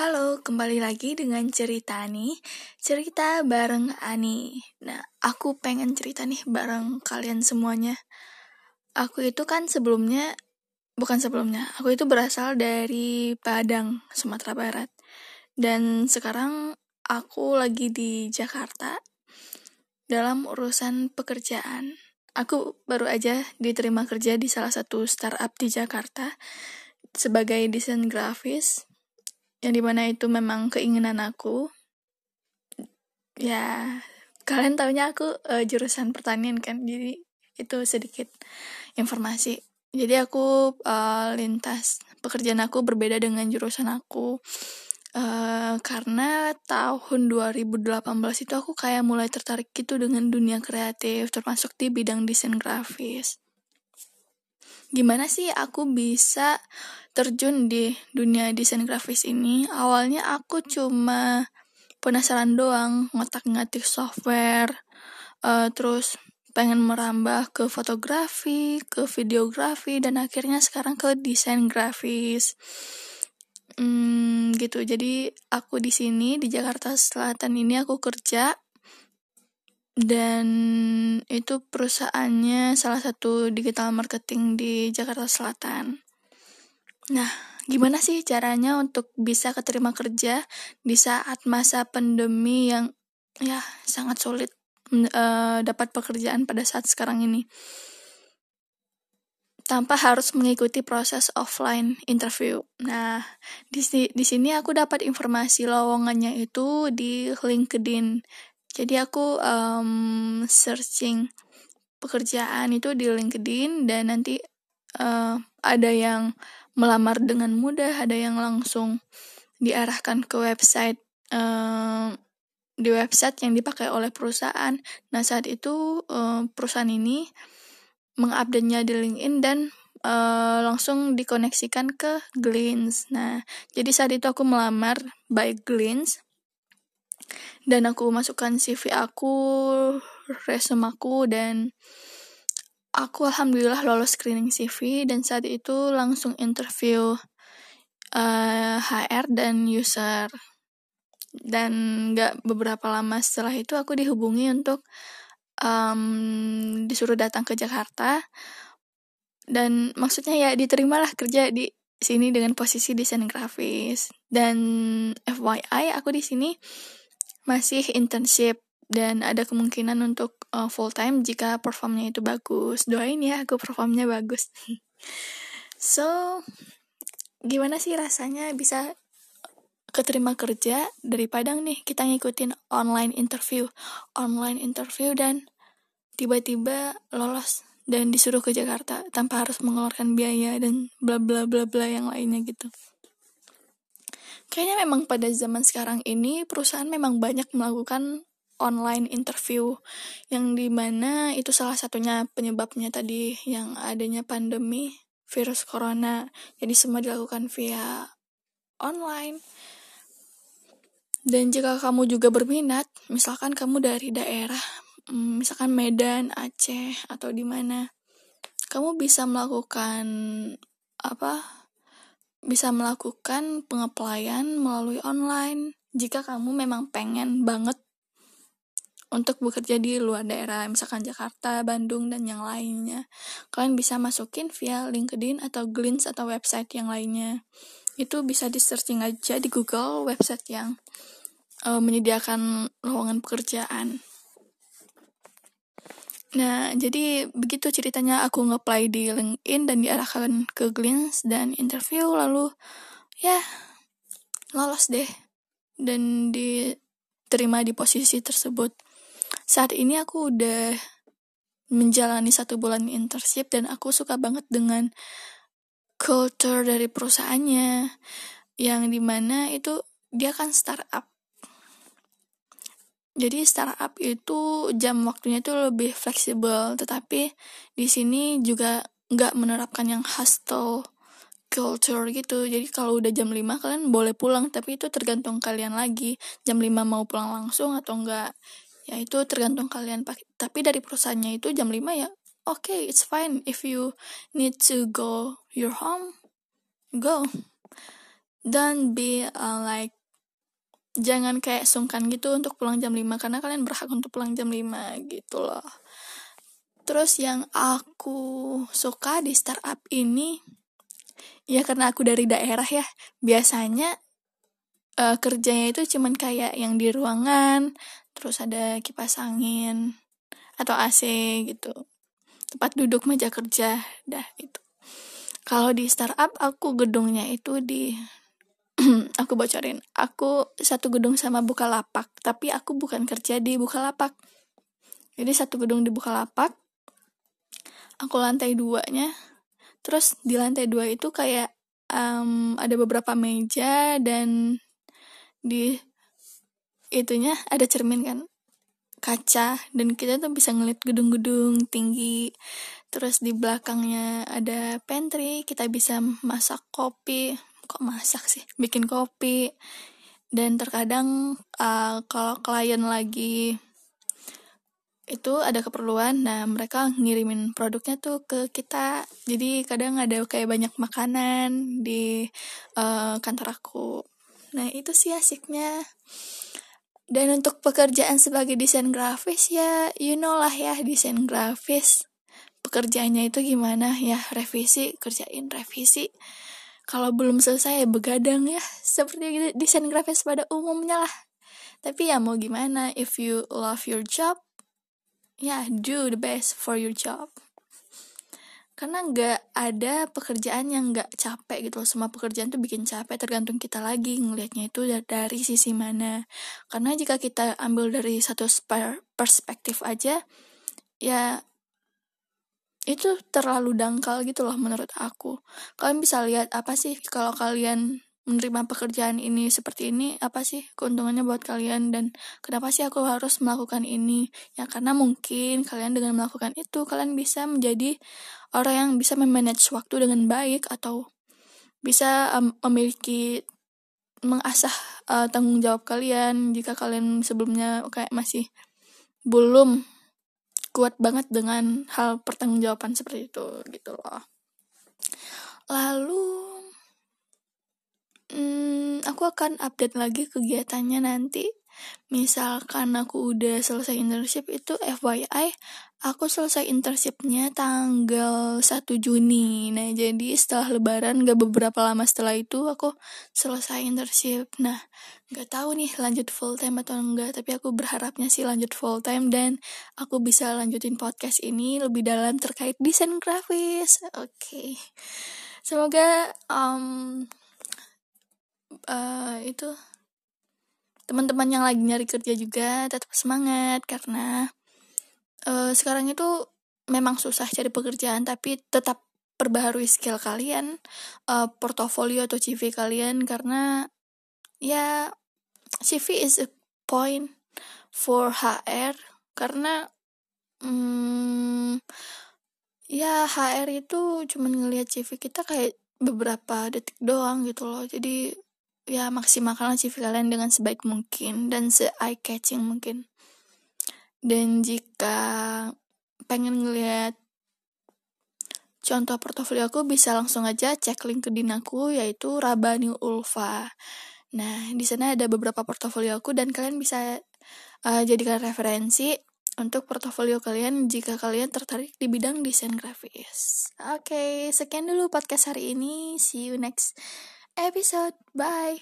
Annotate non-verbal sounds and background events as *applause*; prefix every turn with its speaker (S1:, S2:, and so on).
S1: Halo, kembali lagi dengan cerita nih Cerita bareng Ani. Nah, aku pengen cerita nih bareng kalian semuanya. Aku itu kan sebelumnya Bukan sebelumnya Aku itu berasal dari Padang, Sumatera Barat. Dan sekarang aku lagi di Jakarta Dalam urusan pekerjaan. Aku baru aja diterima kerja di salah satu startup di Jakarta sebagai desain grafis yang di mana itu memang keinginan aku. Ya kalian tahunya aku uh, jurusan pertanian kan jadi itu sedikit informasi. Jadi aku uh, lintas pekerjaan aku berbeda dengan jurusan aku. Uh, karena tahun 2018 itu aku kayak mulai tertarik gitu dengan dunia kreatif termasuk di bidang desain grafis gimana sih aku bisa terjun di dunia desain grafis ini? Awalnya aku cuma penasaran doang ngotak-ngatik software uh, terus pengen merambah ke fotografi ke videografi dan akhirnya sekarang ke desain grafis. Hmm, gitu. Jadi aku di sini di Jakarta Selatan ini aku kerja dan itu perusahaannya salah satu digital marketing di Jakarta Selatan. Nah, gimana sih caranya untuk bisa keterima kerja di saat masa pandemi yang ya sangat sulit uh, dapat pekerjaan pada saat sekarang ini? tanpa harus mengikuti proses offline interview. Nah, di, di sini aku dapat informasi lowongannya itu di LinkedIn jadi aku um, searching pekerjaan itu di LinkedIn dan nanti uh, ada yang melamar dengan mudah ada yang langsung diarahkan ke website uh, di website yang dipakai oleh perusahaan nah saat itu uh, perusahaan ini mengupdate-nya di LinkedIn dan uh, langsung dikoneksikan ke Glints. Nah, jadi saat itu aku melamar by Glints dan aku masukkan CV aku, resume aku dan aku alhamdulillah lolos screening CV dan saat itu langsung interview uh, eh, HR dan user. Dan gak beberapa lama setelah itu aku dihubungi untuk um, disuruh datang ke Jakarta. Dan maksudnya ya diterimalah kerja di sini dengan posisi desain grafis. Dan FYI aku di sini masih internship dan ada kemungkinan untuk uh, full time jika performnya itu bagus. Doain ya aku performnya bagus. *laughs* so, gimana sih rasanya bisa keterima kerja dari Padang nih kita ngikutin online interview, online interview dan tiba-tiba lolos dan disuruh ke Jakarta tanpa harus mengeluarkan biaya dan bla bla bla bla yang lainnya gitu kayaknya memang pada zaman sekarang ini perusahaan memang banyak melakukan online interview yang di mana itu salah satunya penyebabnya tadi yang adanya pandemi virus corona. Jadi semua dilakukan via online. Dan jika kamu juga berminat misalkan kamu dari daerah mm, misalkan Medan Aceh atau di mana kamu bisa melakukan apa bisa melakukan pengeplayan melalui online jika kamu memang pengen banget untuk bekerja di luar daerah, misalkan Jakarta, Bandung, dan yang lainnya. Kalian bisa masukin via LinkedIn atau Glints atau website yang lainnya. Itu bisa di searching aja di Google website yang uh, menyediakan lowongan pekerjaan. Nah, jadi begitu ceritanya aku ngeplay di LinkedIn dan diarahkan ke Glints dan interview lalu ya lolos deh dan diterima di posisi tersebut. Saat ini aku udah menjalani satu bulan internship dan aku suka banget dengan culture dari perusahaannya yang di mana itu dia kan startup jadi startup itu jam waktunya itu lebih fleksibel, tetapi di sini juga nggak menerapkan yang hustle culture gitu. Jadi kalau udah jam 5 kalian boleh pulang, tapi itu tergantung kalian lagi. Jam 5 mau pulang langsung atau enggak. Ya itu tergantung kalian. Tapi dari perusahaannya itu jam 5 ya oke, okay, it's fine if you need to go your home, go. don't be uh, like jangan kayak sungkan gitu untuk pulang jam 5 karena kalian berhak untuk pulang jam 5 gitu loh. Terus yang aku suka di startup ini ya karena aku dari daerah ya biasanya uh, kerjanya itu cuman kayak yang di ruangan terus ada kipas angin atau AC gitu. Tempat duduk meja kerja dah itu kalau di startup aku gedungnya itu di *clears throat* aku bocorin aku satu gedung sama Bukalapak tapi aku bukan kerja di Bukalapak. Jadi satu gedung di Bukalapak aku lantai duanya. Terus di lantai dua itu kayak um, ada beberapa meja dan di itunya ada cermin kan kaca. Dan kita tuh bisa ngeliat gedung-gedung tinggi. Terus di belakangnya ada pantry kita bisa masak kopi kok masak sih? Bikin kopi. Dan terkadang uh, kalau klien lagi itu ada keperluan nah mereka ngirimin produknya tuh ke kita. Jadi kadang ada kayak banyak makanan di uh, kantor aku. Nah itu sih asiknya. Dan untuk pekerjaan sebagai desain grafis ya, you know lah ya desain grafis. Pekerjaannya itu gimana? Ya, revisi, kerjain revisi. Kalau belum selesai ya begadang ya, seperti desain grafis pada umumnya lah. Tapi ya mau gimana, if you love your job, ya yeah, do the best for your job. Karena nggak ada pekerjaan yang nggak capek gitu loh. Semua pekerjaan tuh bikin capek tergantung kita lagi ngelihatnya itu dari sisi mana. Karena jika kita ambil dari satu perspektif aja ya itu terlalu dangkal gitu loh menurut aku. Kalian bisa lihat apa sih kalau kalian menerima pekerjaan ini seperti ini apa sih keuntungannya buat kalian dan kenapa sih aku harus melakukan ini? Ya karena mungkin kalian dengan melakukan itu kalian bisa menjadi orang yang bisa memanage waktu dengan baik atau bisa um, memiliki mengasah uh, tanggung jawab kalian jika kalian sebelumnya kayak masih belum kuat banget dengan hal pertanggungjawaban seperti itu gitu loh lalu hmm, aku akan update lagi kegiatannya nanti. Misalkan aku udah selesai internship itu FYI, aku selesai internshipnya tanggal 1 Juni. Nah, jadi setelah lebaran gak beberapa lama setelah itu aku selesai internship. Nah, gak tahu nih lanjut full time atau enggak, tapi aku berharapnya sih lanjut full time dan aku bisa lanjutin podcast ini lebih dalam terkait desain grafis. Oke. Okay. Semoga um, uh, itu teman-teman yang lagi nyari kerja juga tetap semangat karena uh, sekarang itu memang susah cari pekerjaan tapi tetap perbaharui skill kalian, uh, portofolio atau CV kalian karena ya CV is a point for HR karena hmm, ya HR itu cuman ngelihat CV kita kayak beberapa detik doang gitu loh. Jadi ya maksimalkan CV kalian dengan sebaik mungkin dan se eye catching mungkin dan jika pengen ngeliat contoh portofolio aku bisa langsung aja cek LinkedIn aku yaitu Rabani Ulfa. Nah, di sana ada beberapa portofolio aku dan kalian bisa uh, jadikan referensi untuk portofolio kalian jika kalian tertarik di bidang desain grafis. Oke, okay, sekian dulu podcast hari ini. See you next episode. Bye.